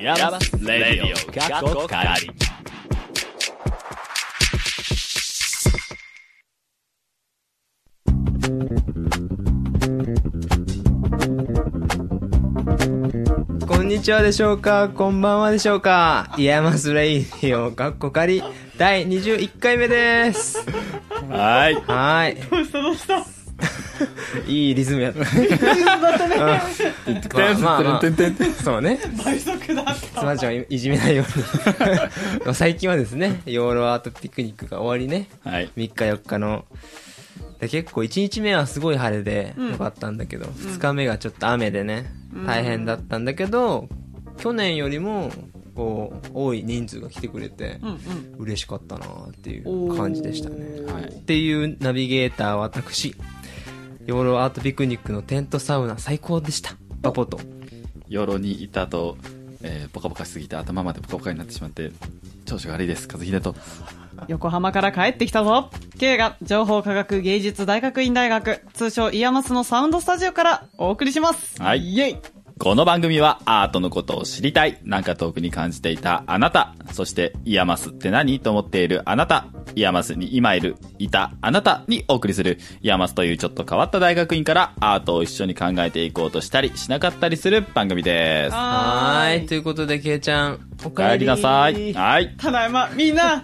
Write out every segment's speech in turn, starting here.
イヤマスレディオカッコカリこんにちはでしょうか?こんばんはでしょうか?イヤマスレイディオかっこかり第21回目です。はい。はーい。どうした？どうした？いいリズムやった。うん。まあまあ。まあそうね。倍速だっつた。まちゃんをいじめないように最近はですねヨーロアートピクニックが終わりね。はい。3日4日の。で結構1日目はすごい晴れでうん。よかったんだけど、2日目がちょっと雨でね大変だったんだけど、去年よりもこう多い人数が来てくれてうんうん。嬉しかったなっていう感じでしたね。はい。っていうナビゲーター私養老アートピクニックのテントサウナ最高でした。パポと養老にいたと、えー、ポカポカしすぎて頭までポカポカになってしまって、調子が悪いです。和秀と。横浜から帰ってきたぞ。K が情報科学芸術大学院大学通称イヤマスのサウンドスタジオからお送りします。はい。イエイこの番組はアートのことを知りたい、なんか遠くに感じていた。あなた、そしてイヤマスって何と思っているあなた、イヤマスに今いる、いた。あなたにお送りする、イヤマスというちょっと変わった大学院からアートを一緒に考えていこうとしたりしなかったりする番組です。はーい。ということでケイちゃんおお帰りなさい。はい。ただいま。みんな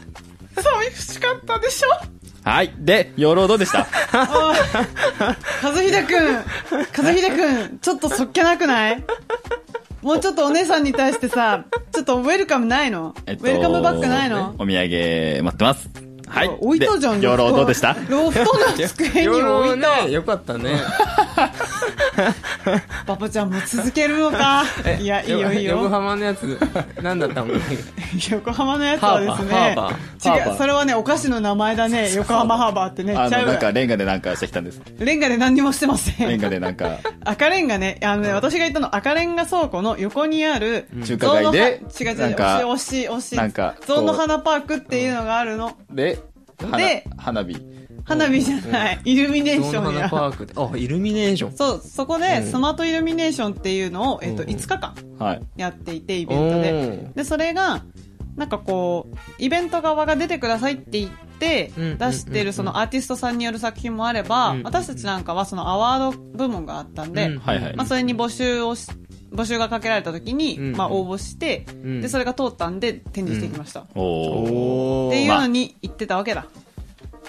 寂しかったでしょ？はい。で、養老どうでした。和秀くん和秀くんちょっとそっけなくない？もうちょっとお姉さんに対してさちょっとウェルカムないの、ウェルカムバッグないの？お土産待ってます。はい。置いたじゃんで養老どうでした？ロフトの机に置いた。ね よかったね。パパちゃんも続けるのか。いやいいよいい横よ浜のやつ何だったの？横浜のやつはですね。ハーバー。ハーバ違うそれはねお菓子の名前だね。横浜ハーバーってねあの、なんかレンガでなんかしてきたんです。レンガで何にもしてません。レンガでなんか、赤レンガねあのね私が言ったの赤レンガ倉庫の横にある中華街で違う違うなんか惜しい惜しい惜しいなんか象の花パークっていうのがあるの。で、花で花火。花火じゃないイルミネーシゾウのョンや花パークであイルミネーション。そうそこでスマートイルミネーションっていうのを、えっとうん。5日間はい。やっていてイベントで。でそれがなんかこうイベント側が出てくださいって言ってうん出してるそのアーティストさんによる作品もあれば、うん。私たちなんかはそのアワード部門があったんで、まあ、それに募集をし募集がかけられた時に、うんまあ、応募して、うん。でそれが通ったんで展示してきました、っおー。おていうまあのに言ってたわけだ、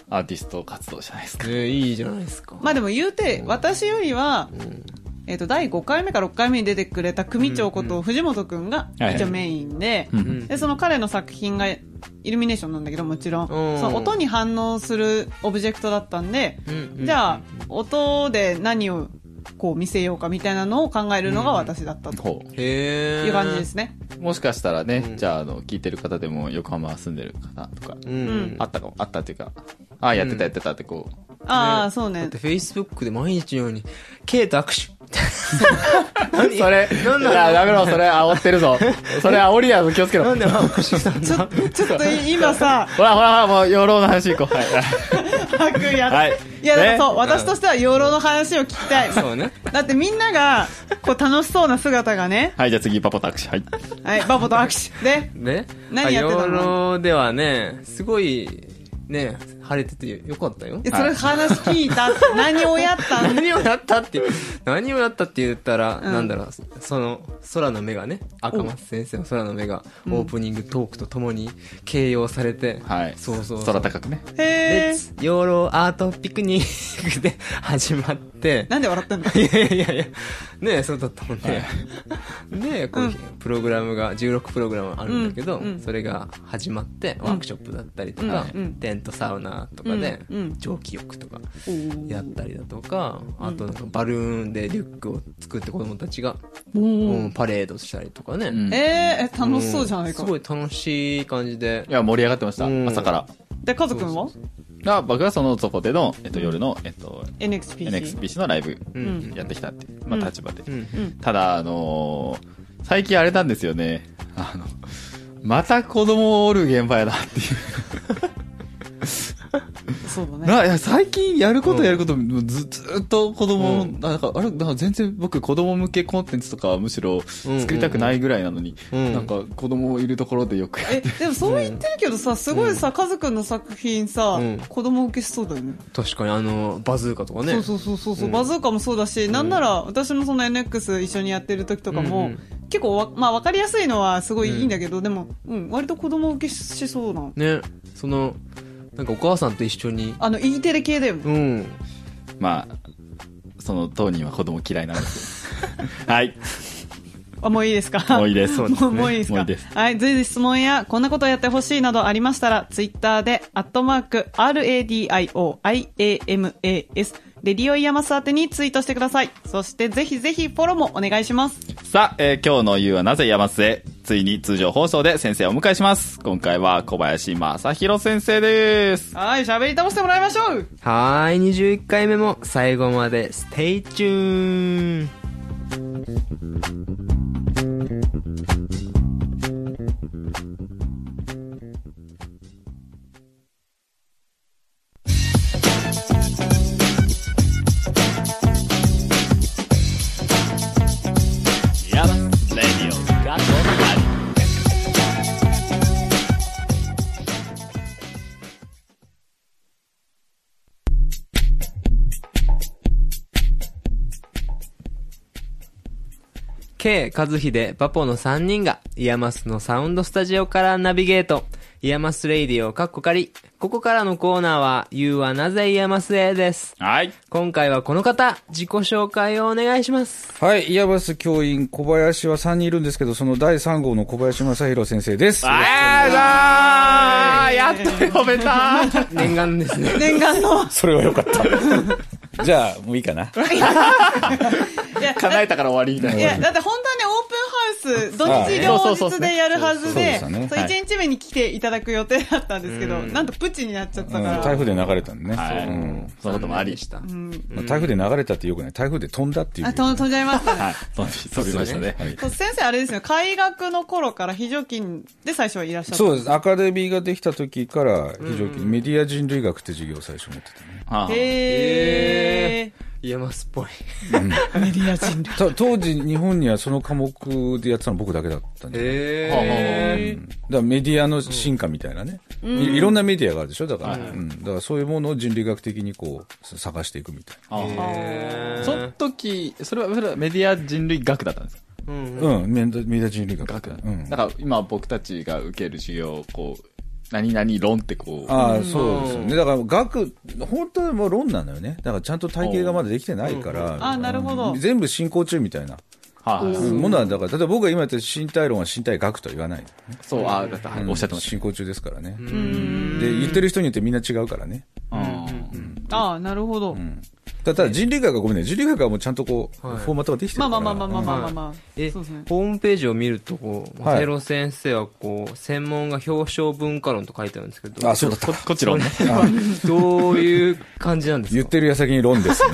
アーティスト活動じゃないですか。ねいいじゃないですか。まあでも言うて私よりは、えっと第5回目か6回目に出てくれた組長こと藤本くんがはい一応メインで、うんでその彼の作品がイルミネーションなんだけどもちろん、うん。その音に反応するオブジェクトだったんで、うんじゃあ音で何をこう見せようかみたいなのを考えるのが私だったとほへえいう感じですね、う。もしかしたらね、うん。じゃあ、あの、聞いてる方でも横浜住んでる方とか、うん。あったかも、あったっていうか、ああ、やってたやってたってこう、ああそうね。だってフェイスブックで毎日のように K と握手それ、なんなの？いや、ダメだ、それ。煽ってるぞ。それ煽りやぞ、気をつけろ。なんでちょだ。ちょっと今さ。ほらほらほら、もう、養老の話行こう。はい。ハクやはい。いやでもそう、ね私としては養老の話を聞きたい。そうね。だってみんながこう楽しそうな姿がね。はい、じゃあ次、パパタクシー。はい。はいバボと握手。でね。何やってたの？あ養老ではねすごいね晴れててよかったよ。えそれ話聞い た？何をやった？ん何をやったって何をやったって言ったら、うん。なんだろうその空の目がね赤松先生の空の目がオープニングトークとともに形容されて、はい。そうそうそう。空高くね。へえレッツ養老アー。トピクニックで 始まって。なんで笑ってんのいやいやいやねえそうだったもんね、でこう、うん。プログラムが16プログラムあるんだけど、うんうんそれが始まってワークショップだったりとか、うんうん。テントサウナとかで、蒸気浴とかやったりだとか、あとなんかバルーンでリュックを作って子供たちが、んパレードしたりとかね、うん。えー、え楽しそうじゃないか。すごい楽しい感じで。いや、盛り上がってました。うん。朝から。でカズくんはが、僕はその、そこでの、えっと、夜の、えっと、NXPC NXPC のライブ、ん。やってきたっていう、まあ、立場で。うん。うん。ただ、あのー最近あれなんですよね。あの、また子供おる現場やなっていう。そうだね。ないや最近やることやること、ずずっと子供、なんか、あれ、なんか全然僕子供向けコンテンツとかはむしろ作りたくないぐらいなのに、うん。なんか子供いるところでよくやっえ、でもそう言ってるけどさ、すごいさ、カズくんの作品さうん、子供受けしそうだよね。確かにあの、バズーカとかね。そうそうそうそうそう、バズーカもそうだし、なんなら私もその NX 一緒にやってる時とかも、うんうん。結構わ、まあ分かりやすいのはすごいいいんだけど、でも、うん、割と子供受けしそうな。ね、その、なんかお母さんと一緒に、あの、E テレ系だよね。うん。まあ、その当人は子供嫌いなんですけど。はい。あ、もういいですか？もういいです もうもういいですか？もういいですはい。随時質問や、こんなことやってほしいなどありましたら、ツイッターで、アットマーク、RADIOIAMAS、レディオイヤマス宛てにツイートしてください。そして、ぜひぜひフォローもお願いします。さあ、えー今日の You はなぜイヤマスへ、ついに通常放送で先生をお迎えします。今回は小林正宏先生です。はい、喋り倒してもらいましょうはーい、21回目も最後まで stay tuーン。K 和秀パポの3人がイヤマスのサウンドスタジオからナビゲート。イヤマスレイディオカッコ仮。ここからのコーナーは、You はなぜイヤマスへです。はい。今回はこの方、自己紹介をお願いします。はい、イヤマス教員、小林は3人いるんですけど、その第3号の小林正宏先生です。あーやっと呼べた念願ですね。念願の。それはよかった。じゃあ、もういいかな。叶えたから終わりみたいな。いや、だって本当はね、オープンス、土日両日でやるはずで、そう、はい1日目に来ていただく予定だったんですけど、なんとプチになっちゃったうんから。台風で流れたんでね。はいうんそのこともあり。した。台風で流れたってよくない？台風で飛んだっていう。あ、飛ん飛んじゃいましたね。はい。飛びましたね。先生あれですよ、開学の頃から非常勤で最初はいらっしゃった。そうです。アカデミーができた時から、非常にメディア人類学って授業を最初にやってたね。はあへイヤマスっぽい。ー。メディア人類。た当時、日本にはその科目でやってたの僕だけだったんで。へうん。だからメディアの進化みたいなね、いいろんなメディアがあるでしょ？だから、うん、だからそういうものを人類学的にこう探していくみたいあー。その時、それは、それはメディア人類学だったんです。かうん。な、うん、メディア人類学。学。だ。うん。だから今僕たちが受ける授業をこう、何々論ってこう、ああ、そうですよね。だから、学、本当はもう論なのよね。だから、ちゃんと体系がまだできてないから。あなるほどうん全部進行中みたいな。はいものは、だから、例えば僕が今やってる身体論は身体学とは言わない。そう、あだってはいおっしゃってまし進行中ですからね。うで、ん。言ってる人によってみんな違うからね。ああ、なるほど。うん。ただ人類学はごめんね、人類学はもうちゃんとこう、はい、フォーマットができてるから。まあまあまあまあまあまあまあ、まあ、え、そうですね、ホームページを見ると、こう、ゼロ先生はこう、専門が表彰文化論と書いてあるんですけど。あ,あ、そうだった。こちらね。どういう感じなんですか？言ってる矢先に論ですね。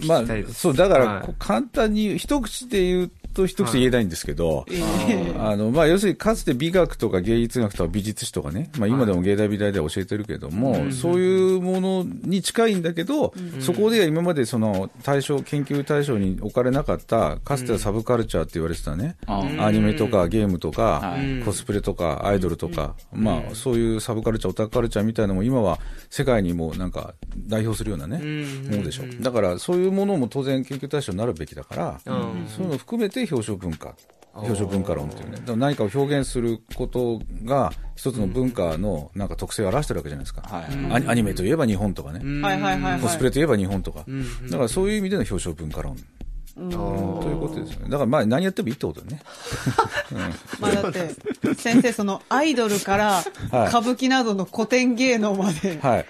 まあ、そう、だから、簡単に、一口で言うと一口で言えないんですけど、ええあの、まあ、要するにかつて美学とか芸術学とか美術史とかね、まあ、今でも芸大美大では教えてるけども、そういうものに近いんだけど、そこでは今までその対象、研究対象に置かれなかった、かつてはサブカルチャーって言われてたね、うん。アニメとかゲームとかはい、コスプレとかアイドルとか、まあ、そういうサブカルチャー、オタクカルチャーみたいなのも今は世界にもなんか代表するようなね、んものでしょ。だから、そういうものも当然研究対象になるべきだから、うん。そういうのを含めて表彰文化。表彰文化論っていうね。何かを表現することが、一つの文化のなんか特性を表してるわけじゃないですか。はいアニアニメといえば日本とかね。はいはいはいはい。コスプレといえば日本とか。んだからそういう意味での表彰文化論。うんということですよね。だからまあ何やってもいいってことだね。まあだって、先生そのアイドルからはい歌舞伎などの古典芸能まで、はい。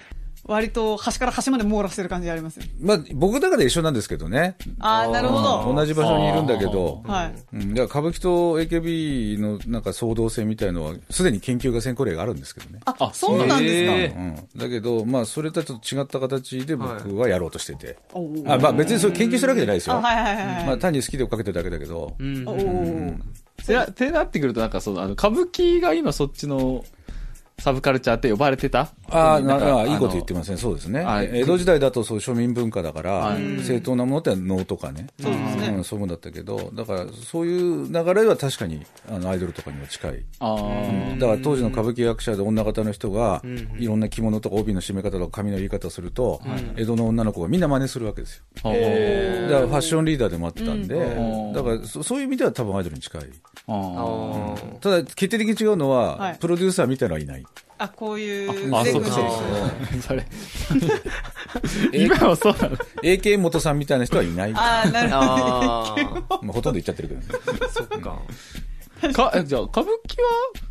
割と端から端まで網羅してる感じありますよ。まあ僕の中で一緒なんですけどね。ああ、なるほど。同じ場所にいるんだけど。はい。うん、だから歌舞伎と AKB のなんか相動性みたいのは、すでに研究が先行例があるんですけどね。あ、あそうなんですか。へうん、だけど、まあ、それとはちょっと違った形で僕はやろうとしてて。おーあまあ、別にそれ研究してるわけじゃないですよ。あ、はいはいはいはい。まあ、単に好きで追っかけてるだけだけど。うんおーてな、てなってくるとなんかその、あの、歌舞伎が今そっちの、サブカルチャーって呼ばれてた？ああ、いいこと言あってますね。そうですねはい。江戸時代だとそう庶民文化だからはい、正当なものって能とかね。そうですね。うん、そうだったけど、だからそういう流れは確かにあのアイドルとかには近い。のあー。だから当時の歌舞伎役者で女方の人が、いろんな着物とか帯の締め方とか髪の言い方をすると、江戸の女の子がみんな真似するわけですよ。だからファッションリーダーでもあったんで、うん。だからそそういう意味では多分アイドルに近い。ただ決定的に違うのは、はい。プロデューサーみたいなのはいない。あ、こういう。あ、そうかそうか。それ。今はそうなの？AK 元さんみたいな人はいない。ああ、なるほど。まあ、ほとんど言っちゃってるけどね。そっか。か、えじゃあ、歌舞伎は、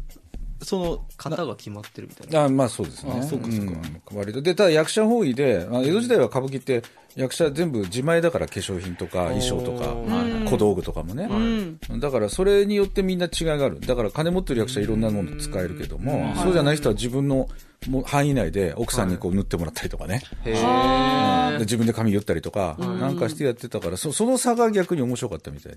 その、型が決まってるみたいな。あまあそうですね。あそうかそうかん割と。で、ただ役者本位で、あ江戸時代は歌舞伎って役者全部自前だから化粧品とか衣装とかうん小道具とかもね。うん。だからそれによってみんな違いがある。だから金持ってる役者いろんなもの使えるけども、そうじゃない人は自分のもう範囲内で奥さんにこう塗ってもらったりとかね。へで自分で髪言ったりとか、なんかしてやってたから、そその差が逆に面白かったみたい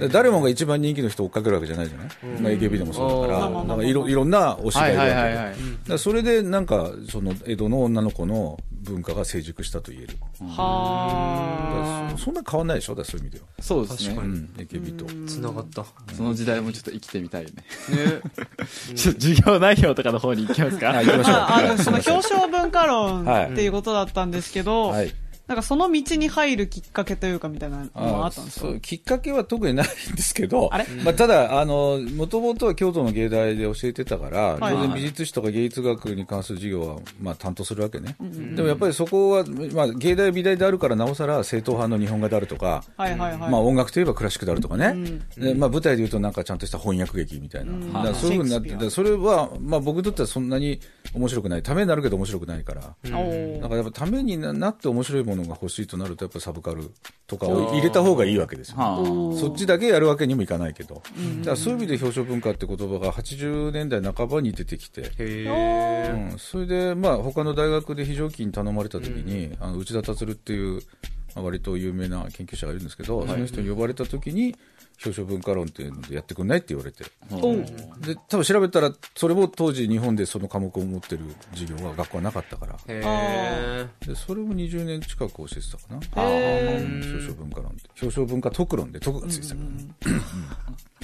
で。誰もが一番人気の人を追っかけるわけじゃないじゃない、まあ、AKB でもそうだから、うんなんかいろいろんな推しがいるわけで、はいはいはいはいだからそれでなんか、その江戸の女の子の文化が成熟したと言える。はらそそんな変わんないでしょ？だそういう意味では。そうですね確。うん、AKB と。繋がった。その時代もちょっと生きてみたいよね。ね。ちょ授業内容とかの方に行きますか？はい、行きましょう。あ。あの、はいその表彰文化論はいっていうことだったんですけど、はい。なんかその道に入るきっかけというかみたいなのもああったんですか？そうきっかけは特にないんですけど、あれ？まあ、ただ、あの、もともとは京都の芸大で教えてたから、はい。当然美術史とか芸術学に関する授業は、まあ、担当するわけね。でもやっぱりそこは、まあ、芸大美大であるから、なおさら正統派の日本画であるとか、はいはいはい。まあ、音楽といえばクラシックであるとかね、でまあ、舞台でいうとなんかちゃんとした翻訳劇みたいな、だからそういうふうになっててそれは、まあ、僕にとってはそんなに面白くない。ためになるけど面白くないから、おーだからやっぱためにななって面白いものが欲しいとなるとやっぱサブカルとかを入れた方がいいわけですよ、はそっちだけやるわけにもいかないけど、だからそういう意味で表彰文化って言葉が80年代半ばに出てきて。うん、それで、まあ、他の大学で非常勤に頼まれた時に、あの内田達っていう、まあ、割と有名な研究者がいるんですけど、その人に呼ばれた時に、表彰文化論っていうのでやってくんないって言われて。で、多分調べたら、それも当時日本でその科目を持ってる授業が学校はなかったから。で、それを20年近く教えてたかな。表彰文化論って。表彰文化特論で特がついてたからね。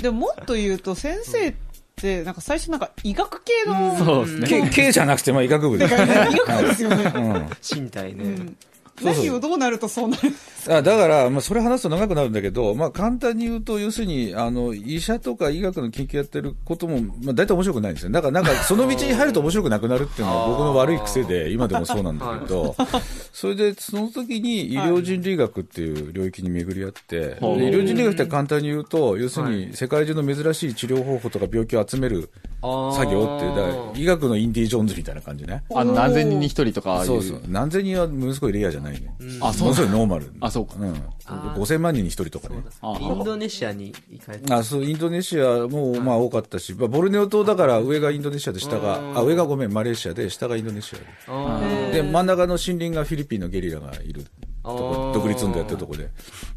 でももっと言うと先生って、なんか最初なんか医学系の、そうですね。K じゃなくて、まあ医学部ですね。医学部ですよね。うん。身体ね。そうそう何をどうなるとそうなるあだから、まあ、それ話すと長くなるんだけど、まあ、簡単に言うと、要するに、あの、医者とか医学の研究やってることも、まあ、大体面白くないんですよ。だから、なんか、その道に入ると面白くなくなるっていうのは僕の悪い癖で、今でもそうなんだけど、それで、その時に医療人類学っていう領域に巡り合って、で医ほう療人類学って簡単に言うと、要するに、世界中の珍しい治療方法とか病気を集める作業っていう、だ医学のインディ・ジョーンズみたいな感じね。あの、何千人に一人とかいう。そうそう。何千人はものすごいレアじゃないね。あ、そうものすごいノーマル。あそうかうん。5000万人に一人とかね。あインドネシアに行かれて。あ、そう、インドネシアも、まあ多かったし、まあ、ボルネオ島だから上がインドネシアで下が、あ、上がごめん、マレーシアで、下がインドネシアで。あで、真ん中の森林がフィリピンのゲリラがいる独立運動やってるとこで。だ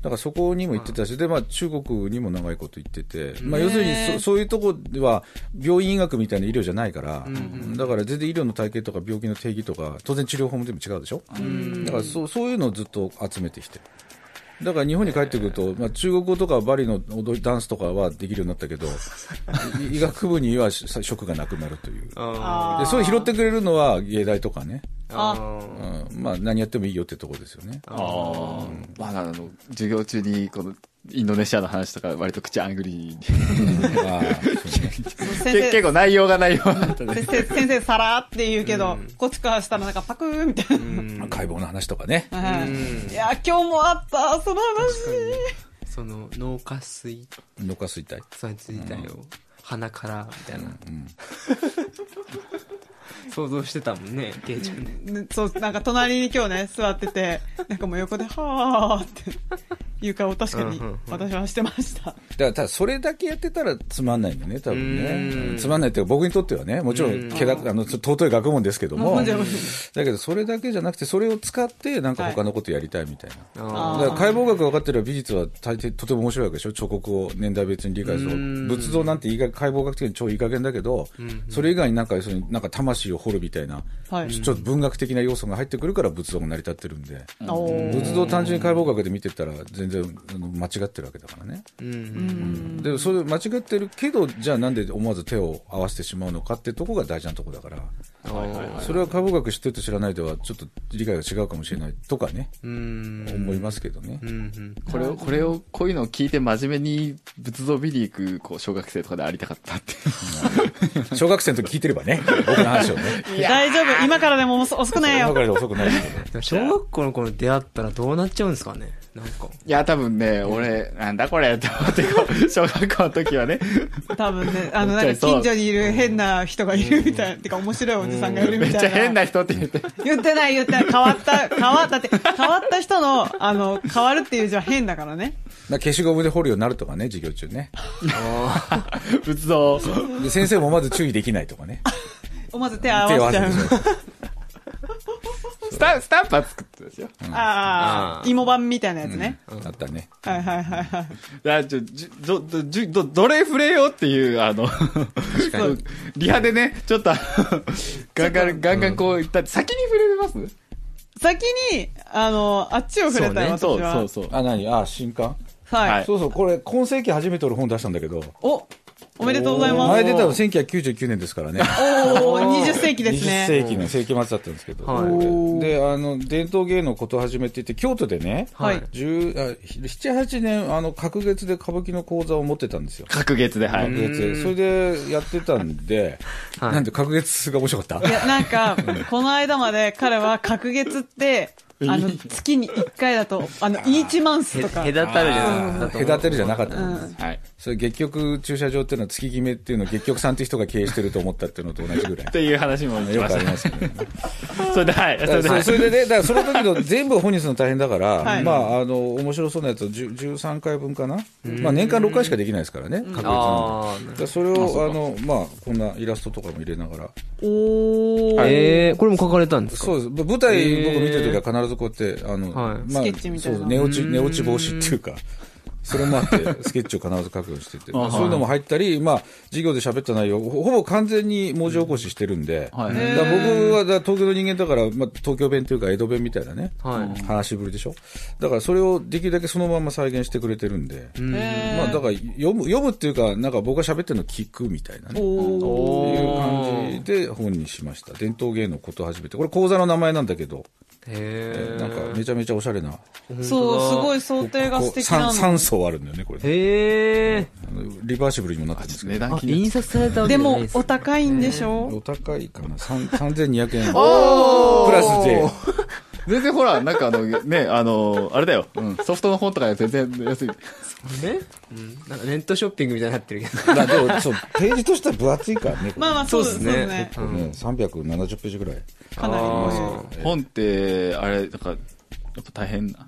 からそこにも行ってたし、で、まあ中国にも長いこと行ってて、まあ要するにそそういうとこでは病院医学みたいな医療じゃないから、だから全然医療の体系とか病気の定義とか、当然治療法も全部違うでしょ？だからそうそういうのをずっと集めてきて。だから日本に帰ってくると、まあ、中国語とかバリの踊り、ダンスとかはできるようになったけど、い 医学部には職がなくなるという。あで、それ拾ってくれるのは芸大とかね。あうん、まあ何やってもいいよってとこですよね。ああ。まあ、あの、授業中に、この、インドネシアの話とか割と口あんぐりで。ああ、そうね。先け結生、構内容が内容だったね。先生、先生さらって言うけど、こっちからしたらなんかパクーみたいな。解剖の話とかね。はいいや、今日もあった、その話。その脳下垂脳下垂体。それについたよ、鼻からみたいな、想像してたもんねケイちゃんね。そう、なんか隣に今日ね、座ってて、なんかもう横で、はーって。床を確かに私はしてました。だから、ただそれだけやってたらつまんないんだね、多分うん。ね。つまんないっていうか、僕にとってはね、もちろん、けだあの、尊い学問ですけども、だけど、それだけじゃなくて、それを使って、なんか他のことやりたいみたいな。あだから解剖学が分かってれば美術は大抵とても面白いわけでしょ。彫刻を年代別に理解する。とうん。仏像なんていい加解剖学的に超いい加減だけど、それ以外になんかそのなんか魂を掘るみたいな、はい。ちょっと文学的な要素が入ってくるから仏像が成り立ってるんで、仏像を単純に解剖学で見てたら全然あの間違ってるわけだからね。うん。うん。でそれ間違ってるけどじゃあなんで思わず手を合わせてしまうのかってとこが大事なとこだから、それは解剖学知ってると知らないではちょっと理解が違うかもしれないとかね、うん。思いますけどね。うんうん。これを、これを、こういうのを聞いて真面目に仏像見に行く、こう、小学生とかでありたかったって。小学生の時聞いてればね、僕の話をね。大丈夫。今からでも遅遅くないよ。今からで遅くない 小学校の頃出会ったらどうなっちゃうんですかねなんか。いや、多分ね、俺、なんだこれって思って、こう 小学校の時はね。多分ね、あの、なんか近所にいる変な人がいるみたいな、てか面白いおじさんがいるみたいな。めっちゃ変な人って言って。言ってない言ってない。変わった、変わったって、変わった人の、あの、変わるっていう字は変だからね。な消しゴムで掘るようになるとかね、授業中ね。仏像。で先生もまず注意できないとかね。思わず手を合わせちゃう。スタスタンプは作ってたですよ。ああ、芋版みたいなやつね。あったね。はいはいはいはい。いや、ちょ、じど、ど、じど、どれ触れようっていう、あの、リハでね、ちょっと、ガンガン、ガンガンこう言った、先に触れます？先に、あの、あっちを触れたい、私そうは。そうそう。あ、何？あ、新刊？はい。はいそうそう、これ、今世紀初めて俺本出したんだけど、お、おめでとうございます。前出たの1999年ですからね。おー、20世紀です20ね。世紀の世紀末だったんですけど、はい。であの伝統芸能こと始めていて京都でね、はい。10あ78年あの隔月で歌舞伎の講座を持ってたんですよ。隔月で、はい。隔月で。それでやってたんで、はい。なんで隔月が面白かった？いや、なんか、この間まで彼は隔月って、あの、月に1回だと、あの、イーチマンスとか。へ隔たるじゃん。だと思う隔てるじゃなかったんです、はい。それ月局駐車場っていうのは月決めっていうのを月局さんっていう人が経営してると思ったっていうのと同じぐらいっていう話もしよ。くありますけど、ね、それで、はい。それで、だからそそれでね、だからその時の全部本にするの大変だから、はいまあ、あの、面白そうなやつを10 13回分かな？まあ、年間6回しかできないですからね、確率なんで。あだからそれを、あの、まあ、こんなイラストとかも入れながら。おー。あ。えー、これも書かれたんですか？そうです。ぶ舞台僕見てる時は必ずこうやって、あの、はいまあ、スケッチみたいなそう寝落ち、寝落ち防止っていうか、それもあって、スケッチを必ず書くようにしてて、はいそういうのも入ったり、まあ、授業で喋った内容、ほほぼ完全に文字起こししてるんで、はいだから僕はだから東京の人間だから、まあ、東京弁というか江戸弁みたいなね、はい。話しぶりでしょ？だからそれをできるだけそのまま再現してくれてるんで、まあだから読む、読むっていうか、なんか僕が喋ってるの聞くみたいなね。おー。いう感じで本にしました。伝統芸能こと始めて。これ講座の名前なんだけど、へなんかめちゃめちゃおしゃれな。そう、すごい想定が素敵なの。3層あるんだよね、これ。へえ。あのリバーシブルにもなってるんですけど。印刷されたわけでもお高いんでしょ？お高いかな三 ?3200 円。おープラス税。全然ほら、なんかあの、ね、あの、あれだよ。うん。ソフトの本とか全然安い。ねうん。なんかネットショッピングみたいになってるけど。まあでも、そう、ページとしては分厚いからね。これまあまあ、そうですねね。これね370ページぐらい。かなり。本って、あれ、なんか、やっぱ大変な。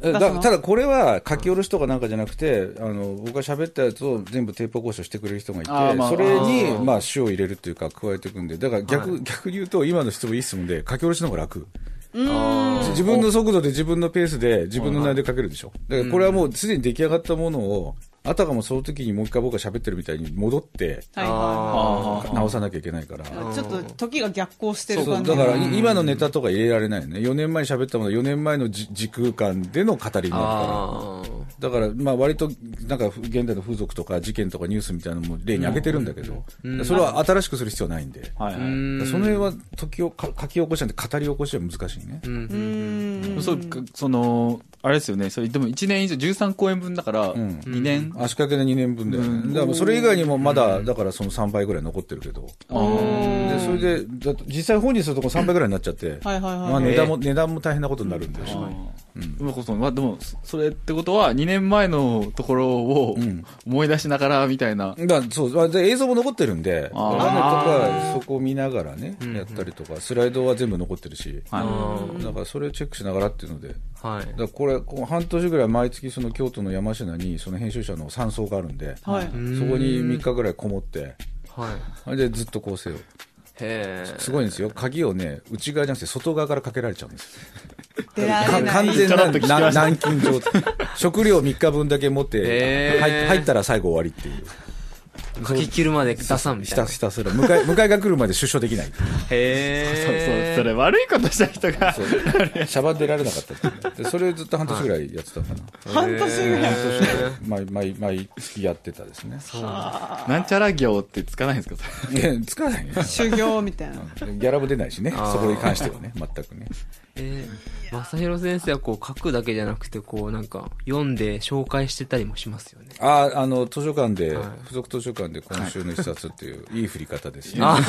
だただこれは書き下ろしとかなんかじゃなくて、あの僕が喋ったやつを全部テープ起こしてくれる人がいて、まあそれにまあ塩を入れるっていうか加えていくんで、だから逆,、逆に言うと今の質問いい質問で書き下ろしの方が楽。自分の速度で自分のペースで自分の内容で書けるでしょ。だからこれはもうすでに出来上がったものを、あたかもその時にもう一回僕が喋ってるみたいに戻ってはいはあ直さなきゃいけないから。ちょっと時が逆行してるそう感じ。だからい今のネタとか入れられないよね。4年前に喋ったものは4年前のじ時空間での語りになるから。あだから、まあ割と、なんか、現代の風俗とか事件とかニュースみたいなのも例に挙げてるんだけど、それは新しくする必要はないんで、はいはい。その辺は時をか書き起こしなんて語り起こしは難しいね。そうか、その、あれですよね。それ、でも1年以上、13公演分だから、ん2年。足掛けで2年分だよね。だからそれ以外にもまだ、だからその3倍ぐらい残ってるけど。で、それで、だ実際本にするとこ3倍ぐらいになっちゃって、はいはいはい。まあ値段も、値段も大変なことになるんで、まあそうまあでも、それってことは、2年前のところをん思い出しながらみたいな。だからそうあで映像も残ってるんで、あーラーメンとかそこを見ながらね、やったりとか、スライドは全部残ってるし、はいだからそれをチェックしながらっていうので、だはいか。らこれ、こう半年ぐらい毎月その京都の山科にその編集者の山荘があるんで、はい。そこに3日ぐらいこもって、はい。それでずっと構成を。すごいんですよ。鍵をね、内側じゃなくて外側からかけられちゃうんです。完全な軟禁状態。食料3日分だけ持って、入ったら最後終わりっていう。書き切るまで出さんみひたいな。たひたすら、迎え、迎えが来るまで出所できない。そうそう、へえ。それ悪いことした人が、そう。シャバ出られなかったっていうでそれずっと半年ぐらいやってたかな。半年ぐらい。毎、毎、毎月やってたですね。なんちゃら業ってつかないんですか？それいや、つかないね。修行みたいな。ギャラも出ないしね。そこに関してはね、全くね。えー、正弘先生はこう書くだけじゃなくて、こうなんか読んで紹介してたりもしますよね。ああ、あの、図書館で、はい付属図書館で今週の一冊っていう、いい振り方ですね。あ、え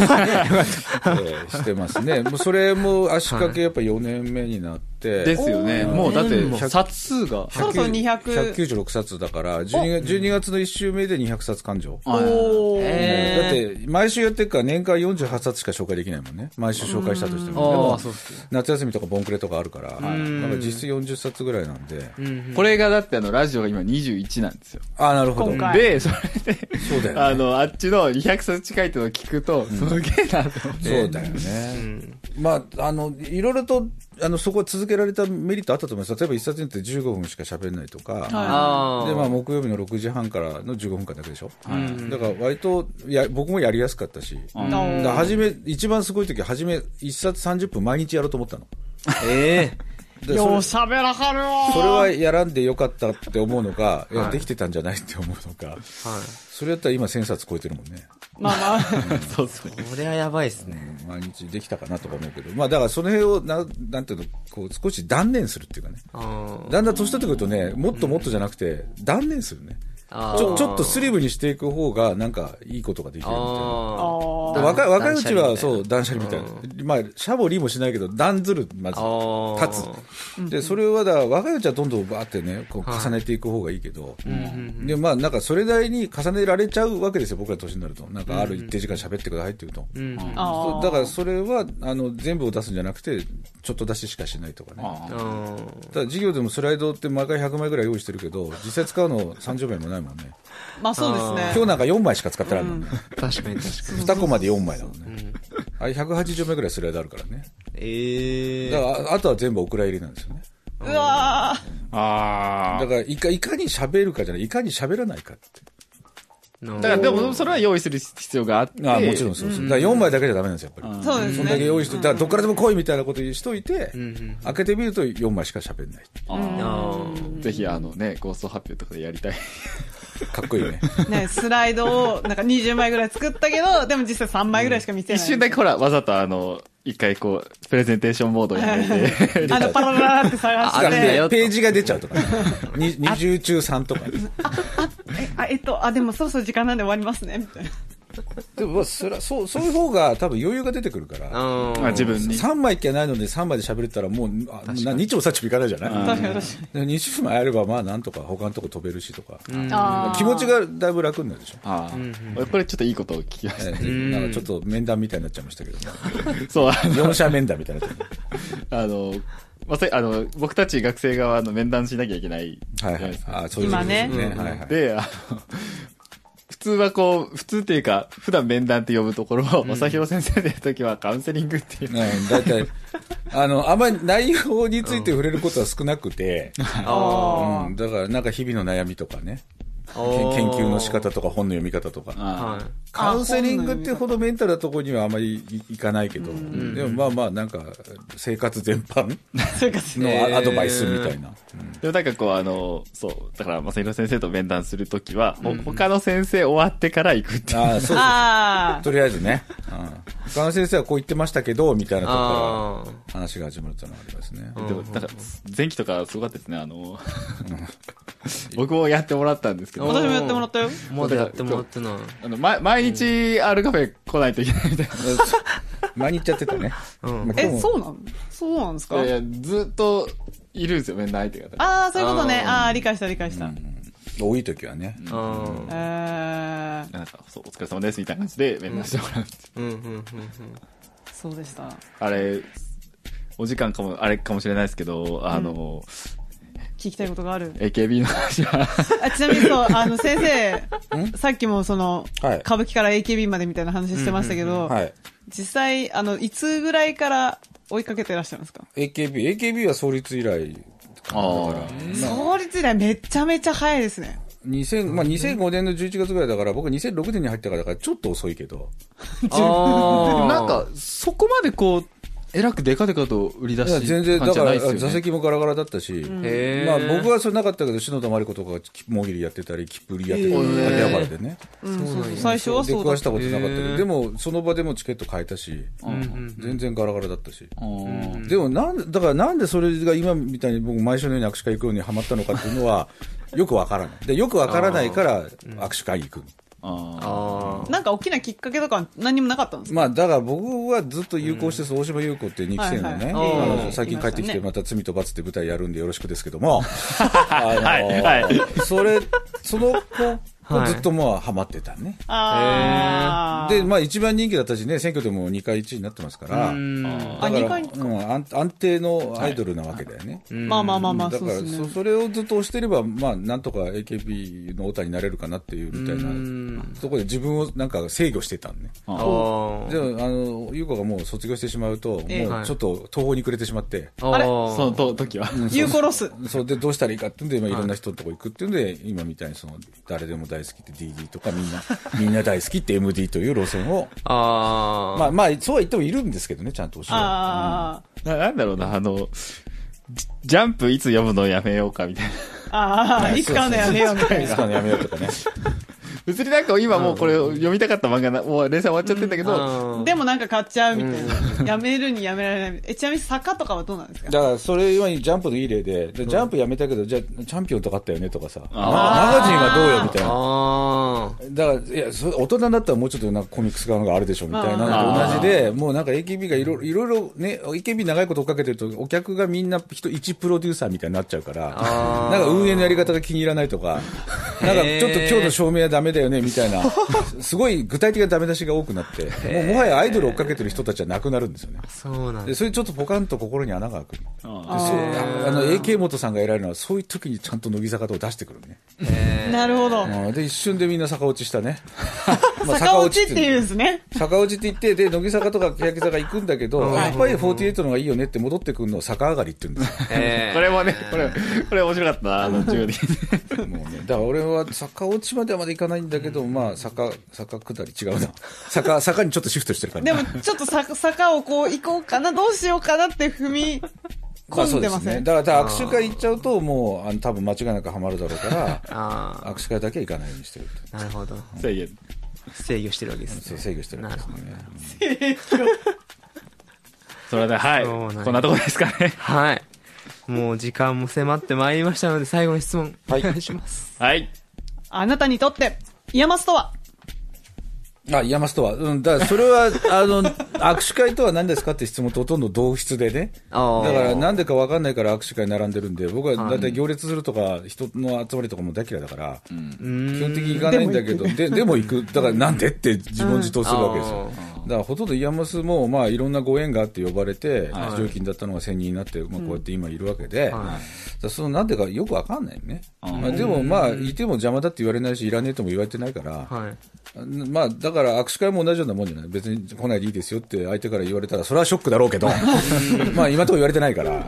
ーしてますね。もうそれも足掛けやっぱ4年目になって、ですよね。もうだって冊数が。そろそろ200 196冊だから、12月 ,12 月の1週目で200冊勘定。はいおだって、毎週やってるから年間48冊しか紹介できないもんね。毎週紹介したとしても。でああ、も。夏休みとかボンクレとかあるから、んなんか実質40冊ぐらいなんで。うん。これがだってあの、ラジオが今21なんですよ。ああ、なるほど。で、それで、そうだよね。あの、あっちの200冊近いってのを聞くと、すげえなと思って。そうだよね。まあ、あの、いろいろと、あの、そこは続けられたメリットあったと思います。例えば一冊によって15分しか喋んないとか、ああ。で、まあ、木曜日の6時半からの15分間だけでしょ。だから、割と、や、僕もやりやすかったし。だ初め、一番すごい時は、初め、一冊30分毎日やろうと思ったの。え でそれよう喋らはるわ。それはやらんでよかったって思うのか、いや、はいできてたんじゃないって思うのか。えはい。それやったら今1000冊超えてるもんね。まあまあ。そうそう。これはやばいっすね。毎日できたかなとか思うけど。まあ、だからその辺を、ななんていうの、こう、少し断念するっていうかね。だんだん年取ってくるとね、もっともっとじゃなくて、断念するね。ちょ、ちょっとスリムにしていく方が、なんか、いいことができるみたいな。若い、若いうちは、そう、断捨離みたいな。まあ、シャボリもしないけど、断ずる、まず。立つ。で、それは、だから、若いうちはどんどんバーってね、こう、重ねていく方がいいけど、で、まあ、なんか、それなりに重ねられちゃうわけですよ、僕ら年になると。なんか、ある一定時間喋ってくださいって言うと。うん。だから、それは、あの、全部を出すんじゃなくて、ちょっと出ししかしないとかね。ああーただ授業でもスライドって毎回100枚ぐらい用意してるけど、実際使うの30枚もないもんね。まあそうですね。今日なんか4枚しか使ってないもんね。確かに確かに。2個まで4枚だもんね。あれ180枚ぐらいスライドあるからね。ええだから、ああとは全部お蔵入りなんですよね。うわあだから、いか、いかに喋るかじゃない、いかに喋らないかって。だだからでも、それは用意する必要があって。あもちろんそうそう。だから4枚だけじゃダメなんですよ、やっぱり。ーそうですそんだけね。用意して、だからどっからでも来いみたいなことしといて、ん開けてみると4枚しか喋んない。あーぜひあのね、ゴースト発表とかでやりたい。かっこいいね。ね、スライドをなんか20枚ぐらい作ったけど、でも実際3枚ぐらいしか見せない。一瞬だけほら、わざとあの、一回こう、プレゼンテーションモードに入れて、あの、パラララって探して。よページが出ちゃうとかね。に20中3とかあ、えっと、あ、でもそろそろ時間なんで終わりますね、みたいな。でも、まあそれはそう、そういう方が多分余裕が出てくるから。あまあ自分に。3枚っきゃないので3枚で喋れたらもう、あな日もさっちもいかないじゃない？確かに確かに。で20枚あればまあなんとか他のとこ飛べるしとか。気持ちがだいぶ楽になるでしょ。ああ、これちょっといいことを聞きましえた。えなんかちょっと面談みたいになっちゃいましたけど、ね、そう、あの、4社面談みたいにな あの、まさあの、僕たち学生側の面談しなきゃいけないじう。はいはいゃないです。か。あそういうことです今ね。はいはい。で、あの、普通はこう、普通っていうか、普段面談って呼ぶところを、正弘先生でやるときはカウンセリングっていう。ね大体、あの、あんまり内容について触れることは少なくて、あうん、だからなんか日々の悩みとかね、研究の仕方とか本の読み方とか。あはい。カウンセリングってほどメンタルなところにはあまりいいかないけど、でもまあまあなんか生活全般あ、生活のえーアアドバイスみたいな。でもなんかこう、あの、そう、だから、正弘先生と面談するときは、ほ他の先生終わってから行くっていう。ああ、そうそうああ。とりあえずね。うん。他の先生はこう言ってましたけど、みたいなとこあから話が始まるっていうのがありますね。でも、なんか、前期とかすごかったですね、あの、僕もやってもらったんですけど、私もやってもらったよ。あ。まだやってもらってない。あの、ま、毎日、アルカフェ来ないといけないみたいな。毎日やってたね。うんえ、そうなの？そうなんですか？いやいや、ずっと、いるんですよ、面談相手が。ああ、そういうことね。あーあ理解した理解した。多い時はね。うん。えー、なんか、そう、お疲れ様です、みたいな感じで面談してもらう。うん、うん、うん。そうでした。あれ、お時間かも、あれかもしれないですけど、あの、聞きたいことがある。AKB の話は、あちなみにそう、あの、先生、さっきもその、はい歌舞伎から AKB までみたいな話してましたけど、はい。実際、あの、いつぐらいから追いかけてらっしゃるんですか？AKB、AKB は創立以来。だから、創立以来めちゃめちゃ早いですね。2000、まあ、2005年の11月ぐらいだから、僕は2006年に入ったからだから、ちょっと遅いけど。ああ。なんか、そこまでこう、えらくデカデカと売り出しいや全然、感だから。座席もガラガラだったし、まあ僕はそれなかったけど、篠田麻里子とかがもぎりやってたり、キップリやってたり、秋葉原でね。うん、そうそう最初は出そうだっ。くわしたたことなかったけど、でも、その場でもチケット買えたし、うん全然ガラガラだったし。うんでもなんで、だからなんでそれが今みたいに僕毎週のように握手会行くようにハマったのかっていうのは、よくわからない。で、よくわからないから握手会行く。ああなんか大きなきっかけとか何にもなかったんですか？まあ、だから僕はずっと友好して、大島優子って2期生のね、はいはいあのうん最近帰ってきて、また罪と罰って舞台やるんでよろしくですけども、あのはい。はい。それ、その子をずっとまあ、ハマってたね。で、まあ一番人気だったしね、選挙でも2回1位になってますから、あ。うん。あ、だから2回うん、安安定のアイドルなわけだよね。まあまあまあまあ、だからそ、そうですね。それをずっと押してれば、まあ、なんとか AKB のオタになれるかなっていうみたいなうんところで自分をなんか制御してたんね。あ。あでも、あの、ゆうこがもう卒業してしまうと、ええもうちょっと途方に暮れてしまって、あ。あれ？そのと時は。ユーコロス。そうで、どうしたらいいかっていうんで、今いろんな人のとこ行くっていうんで、今みたいにその、誰でも大好きって DD とかみんな、みんな大好きって MD という路線を、ああ。まあまあ、そうは言ってもいるんですけどね、ちゃんと教えあななんだろうな、あの、ジジャンプいつ読むのやめようかみたいな。あ、ああ、いつかのやめようみたいな。いつかのやめようとかね。別になんか今もうこれ読みたかった漫画な、もう連載終わっちゃってんだけど、うん。でもなんか買っちゃうみたいな。やめるにやめられない。え、ちなみに坂とかはどうなんですか？だから、それはジャンプのいい例で、でジャンプやめたけど、じゃあ、チャンピオンとかあったよねとかさ、マあガジンはどうよみたいな。あだから、いや、それ大人だったらもうちょっとなんかコミックス側のがあるでしょみたいな同じで、もうなんか AKB がいろいろいろね、AKB 長いこと追っかけてると、お客がみんな人一プロデューサーみたいになっちゃうから、なんか運営のやり方が気に入らないとか、なんかちょっと今日の照明はダメだよねみたいな、すごい具体的なダメ出しが多くなって、もうもはやアイドル追っかけてる人たちはなくなるんですよね。あ。そうなんで、だ。それちょっとポカンと心に穴が開く。であそうああの、AK 元さんが偉いのは、そういう時にちゃんと乃木坂と出してくるね。えなるほど。うんで、一瞬でみんな逆落ちしたね。まあ坂落ちって言うんですね。逆落ちって言って、で、乃木坂とか欅坂行くんだけど、やっぱり48の方がいいよねって戻ってくるのを逆上がりって言うんですえこ れもね、これ、これ面白かったな、あの、中で。よ。もうね。だから俺は逆落ちまではまだ行かないんだけど、まあ、坂、坂下り違うな。坂、坂にちょっとシフトしてる感じ。でも、ちょっと坂坂をこう行こうかな、どうしようかなって踏み込うんでません？だから、だから握手会行っちゃうと、もう、あの、多分間違いなくハマるだろうから、あ握手会だけは行かないようにしてるって。あ。なるほど。制限。制御してるわけですそうね。制御してるんですなるほね。それで、はい。こんなとこですかね。はい。もう時間も迫ってまいりましたので、最後に質問、おはい願いします。はい。あなたにとって、イヤマスとはあ、イヤマスとは。うん、だからそれは、あの、握手会とは何ですかって質問とほとんど同質でね。ああ。だから、なんでかわかんないから握手会並んでるんで、僕はだいたい行列するとか、人の集まりとかも大嫌いだから、基本的に行かないんだけど、で、でも行く。だから、なんでって自問自答するわけですよ。だから、ほとんどイヤマスも、まあ、いろんなご縁があって呼ばれて、非常勤だったのが1000人になって、まあ、こうやって今いるわけで、その、なんでかよくわかんないよね。まあ、でも、まあ、いても邪魔だって言われないし、いらねえとも言われてないから、はい。まあ、だから握手会も同じようなもんじゃない？別に来ないでいいですよって相手から言われたら、それはショックだろうけど、まあ今のところ言われてないから、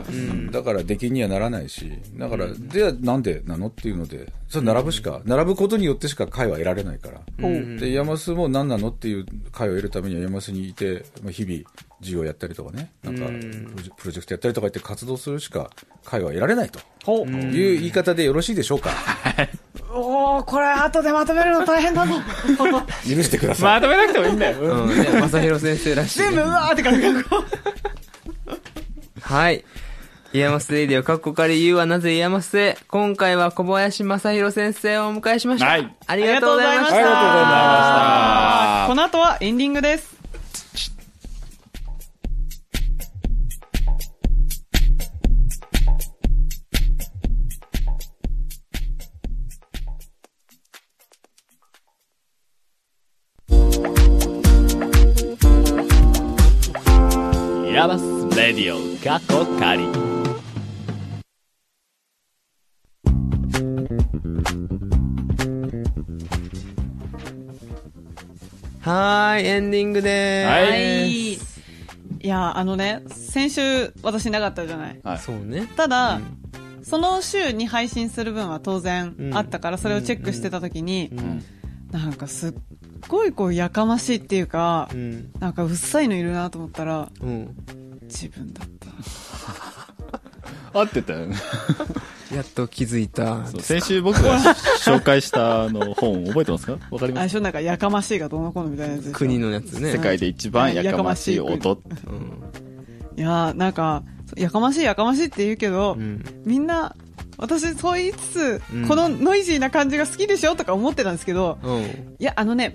だから出禁にはならないし、だから、ではなんでなのっていうので、それ並ぶしか、並ぶことによってしか解は得られないから。で、イヤマスも何なのっていう解を得るためには、イヤマスにいて、まあ日々、授業やったりとかね、なんかプロジェ、クトやったりとか言って活動するしか解は得られないと。いう言い方でよろしいでしょうか？おー、これ後でまとめるの大変だぞ。許してください。まとめなくてもいいんだよ。うん。ね、正弘先生らしい。全部、うわーって感じが。はい。イヤマスレイディオ、カッコカリ、言うはなぜイヤマスへ。今回は小林正弘先生をお迎えしました。はいありがとうございました。ありがとうございましたありがとうございましたこの後はエンディングです。過去仮はーい、エンディングでーす。はいはい。いや、あのね、先週私なかったじゃない。はいそうね。ただ、その週に配信する分は当然うんあったから、それをチェックしてた時に、うん。なんかすっごいこうやかましいっていうかう、ん。なんかうっさいのいるなと思ったら、うん。自分だった。合ってたよね。やっと気づいた。先週僕が紹介したあの本覚えてますか？わかります？あなんかやかましいがどうのこうのみたいなやつ国のやつね。世界で一番やかましい音。うん。いやーなんか、やかましいやかましいって言うけど、うん。みんな、私そう言いつつ、うんこのノイジーな感じが好きでしょ？とか思ってたんですけど、うん。いや、あのね、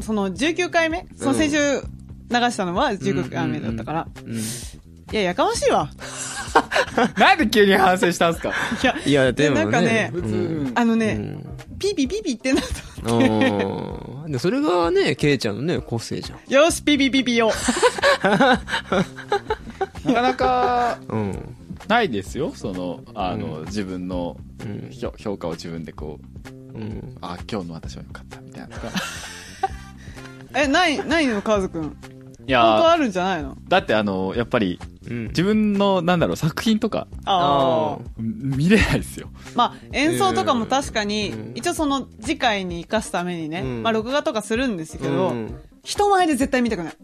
その19回目、その先週流したのは19回目だったから、うん。いや、やかましいわ。なんで急に反省したんすか？いや、いや、でもね。なんかねうんあのね、うんピーピーピーピってんだと。うん。で、それがね、ケイちゃんのね、個性じゃん。よし、ピーピーピーピーよ。なかなかうん。ないですよ？その、あの、う自分のうん。評評価を自分でこう、うん。あ、今日の私は良かったみたいなのが。え、ない、ないの、カズくん。い本当やあるんじゃないの？だってあの、やっぱり、うん。自分の、なんだろう、作品とか、ああ。見れないですよ。まあ、演奏とかも確かに、うん一応その次回に生かすためにね、うんまあ録画とかするんですけど、うん人前で絶対見たくない。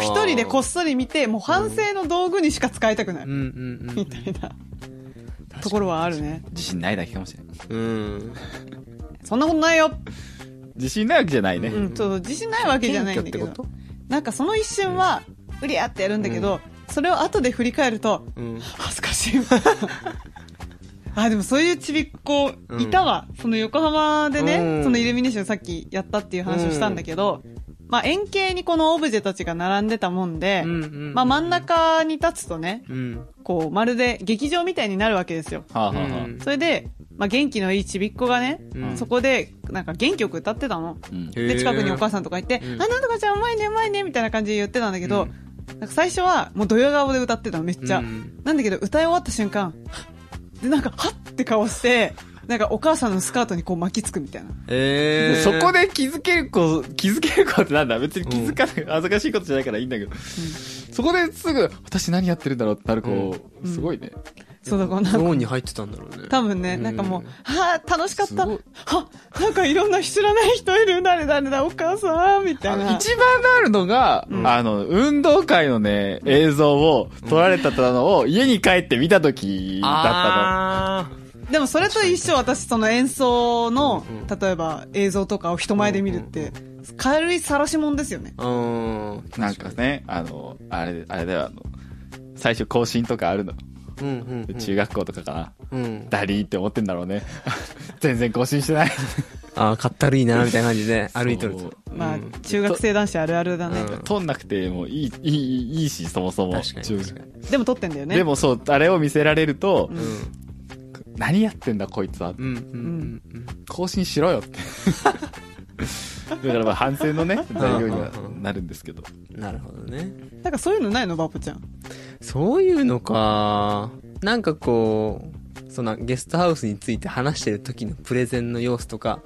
一人でこっそり見て、もう反省の道具にしか使いたくない。うんうんうん。みたいなところはあるね。自信ないだけかもしれない。うん。そんなことないよ。自信ないわけじゃないね。うん、そう、自信ないわけじゃないんだけど謙虚ってこ。なんかその一瞬は、うりゃってやるんだけど、それを後で振り返ると、うん。恥ずかしいわ。あ、でもそういうちびっ子いたわ。その横浜でね、うんそのイルミネーションさっきやったっていう話をしたんだけど、まあ円形にこのオブジェたちが並んでたもんで、まあ真ん中に立つとね、うん。こうまるで劇場みたいになるわけですよ。それで、まあ元気のいいちびっ子がね、うんそこでなんか元曲歌ってたの。うんで、近くにお母さんとかいて、うんあ、なんとかちゃんうまいねうまいねみたいな感じで言ってたんだけど、うんなんか最初はもうドヤ顔で歌ってたのめっちゃ。うんなんだけど歌い終わった瞬間、で、なんか、はっって顔して、なんかお母さんのスカートにこう巻きつくみたいな。えー。そこで気づける子、気づける子ってなんだ？別に気づかない、恥ずかしいことじゃないからいいんだけど。そこですぐ、私何やってるんだろうってなる子、すごいね。そうだからなんか、ゾーンに入ってたんだろうね。多分ね、なんかもううん、はぁ、楽しかった。はなんかいろんな知らない人いる。誰誰だ、お母さん、みたいな。一番なるのが、あの、運動会のね、映像を撮られてたのを家に帰って見た時だっあでもそれと一緒、私その演奏のうん、例えば映像とかを人前で見るって、軽い晒しもんですよね。ー。うん。たの。なんかね、あの、あれ、あれだよ、あの、最初更新とかあるの。うんうんうん。中学校とかかな。うん。ダリーって思ってんだろうね。全然更新してない。ああ、かったるいな、みたいな感じで歩いとると。まあうん、中学生男子あるあるだね。うん撮んなくてもいい、いい、いいし、そもそも。でも撮ってんだよね。でもそう、あれを見せられると、うん。何やってんだこいつは。うん。うん。うん。更新しろよって。だからまあ反省のね、材料にはなるんですけど。なるほどね。なんかそういうのないの？バポちゃん。そういうのか。なんかこう、そのゲストハウスについて話してる時のプレゼンの様子とか。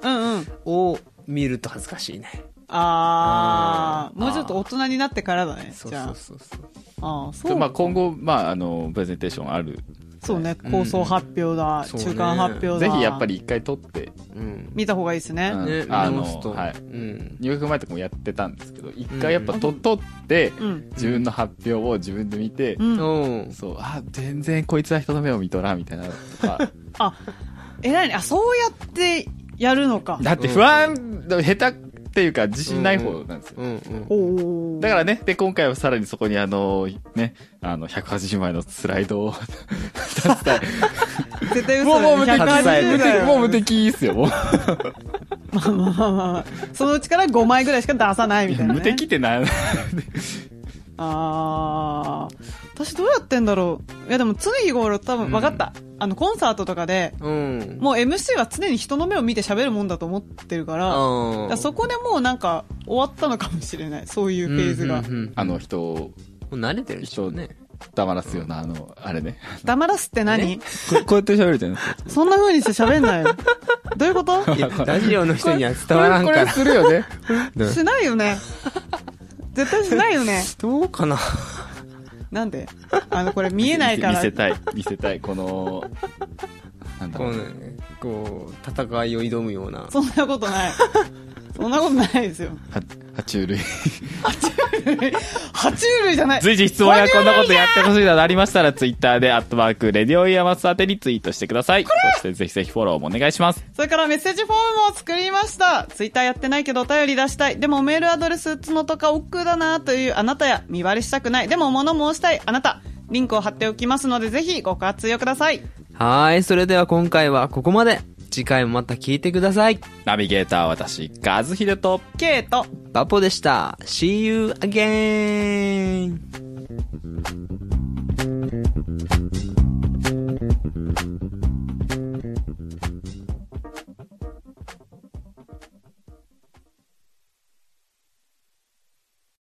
を見ると恥ずかしいね。あー、うんもうちょっと大人になってからだね。そうじゃそうそうそう。あ。そう。まあ今後、まああの、プレゼンテーションある。そうね、構想発表だ、そうね中間発表だ。ぜひやっぱり一回撮って、うん。見た方がいいですね。うんね、あの。はいうん。入学前とかもやってたんですけど、一回やっぱと、撮って、うん。自分の発表を自分で見て、うん。うん。そう、あ、全然こいつは人の目を見とらん、みたいなのとか。あ、えらいね。あ、そうやってやるのか。だって不安、下手っていうか自信ない方なんですよ。うんうん。だからね、で、今回はさらにそこにあの、ね、あの、180枚のスライドを出したい。絶対嘘もう、もう無敵、180だよもう無敵っすよ、もう。まあまあまあまあ。そのうちから5枚ぐらいしか出さないみたいな、ね。無敵ってな、あー。私どうやってんだろう。いやでも常日頃多分分かった。あの、コンサートとかで、うん。もう MC は常に人の目を見て喋るもんだと思ってるから、だうんからそこでもうなんか終わったのかもしれない。そういうフェーズが。うんうんうんあの人を、もう慣れてるでしょうね。黙らすような、あの、あれね。黙らすって何？ここうやって喋るじゃない？ですか。そんな風にして喋んないよ。どういうこと？いやラジオの人には伝わらんからこれこ。れするよね。しないよね。絶対しないよね。どうかな？なんで？あの、これ見えないから。見せたい、見せたい、この、なんだろう。こうね、こう、戦いを挑むような。そんなことない。そんなことないですよ。は、爬虫類。爬虫類じゃない。随時質問やこんなことやってほしいなどありましたら、ツイッターで、アットマーク、レディオイヤマス宛てにツイートしてください。そして、ぜひぜひフォローもお願いします。それからメッセージフォームも作りました。ツイッターやってないけどお便り出したい。でもメールアドレス打つのとか億劫だなというあなたや身バレしたくない。でも物申したいあなた。リンクを貼っておきますのでぜひご活用ください。はーい、それでは今回はここまで。次回もまた聞いてください。ナビゲーターは私、ガズヒデと、ケイト。バポでした。See you again!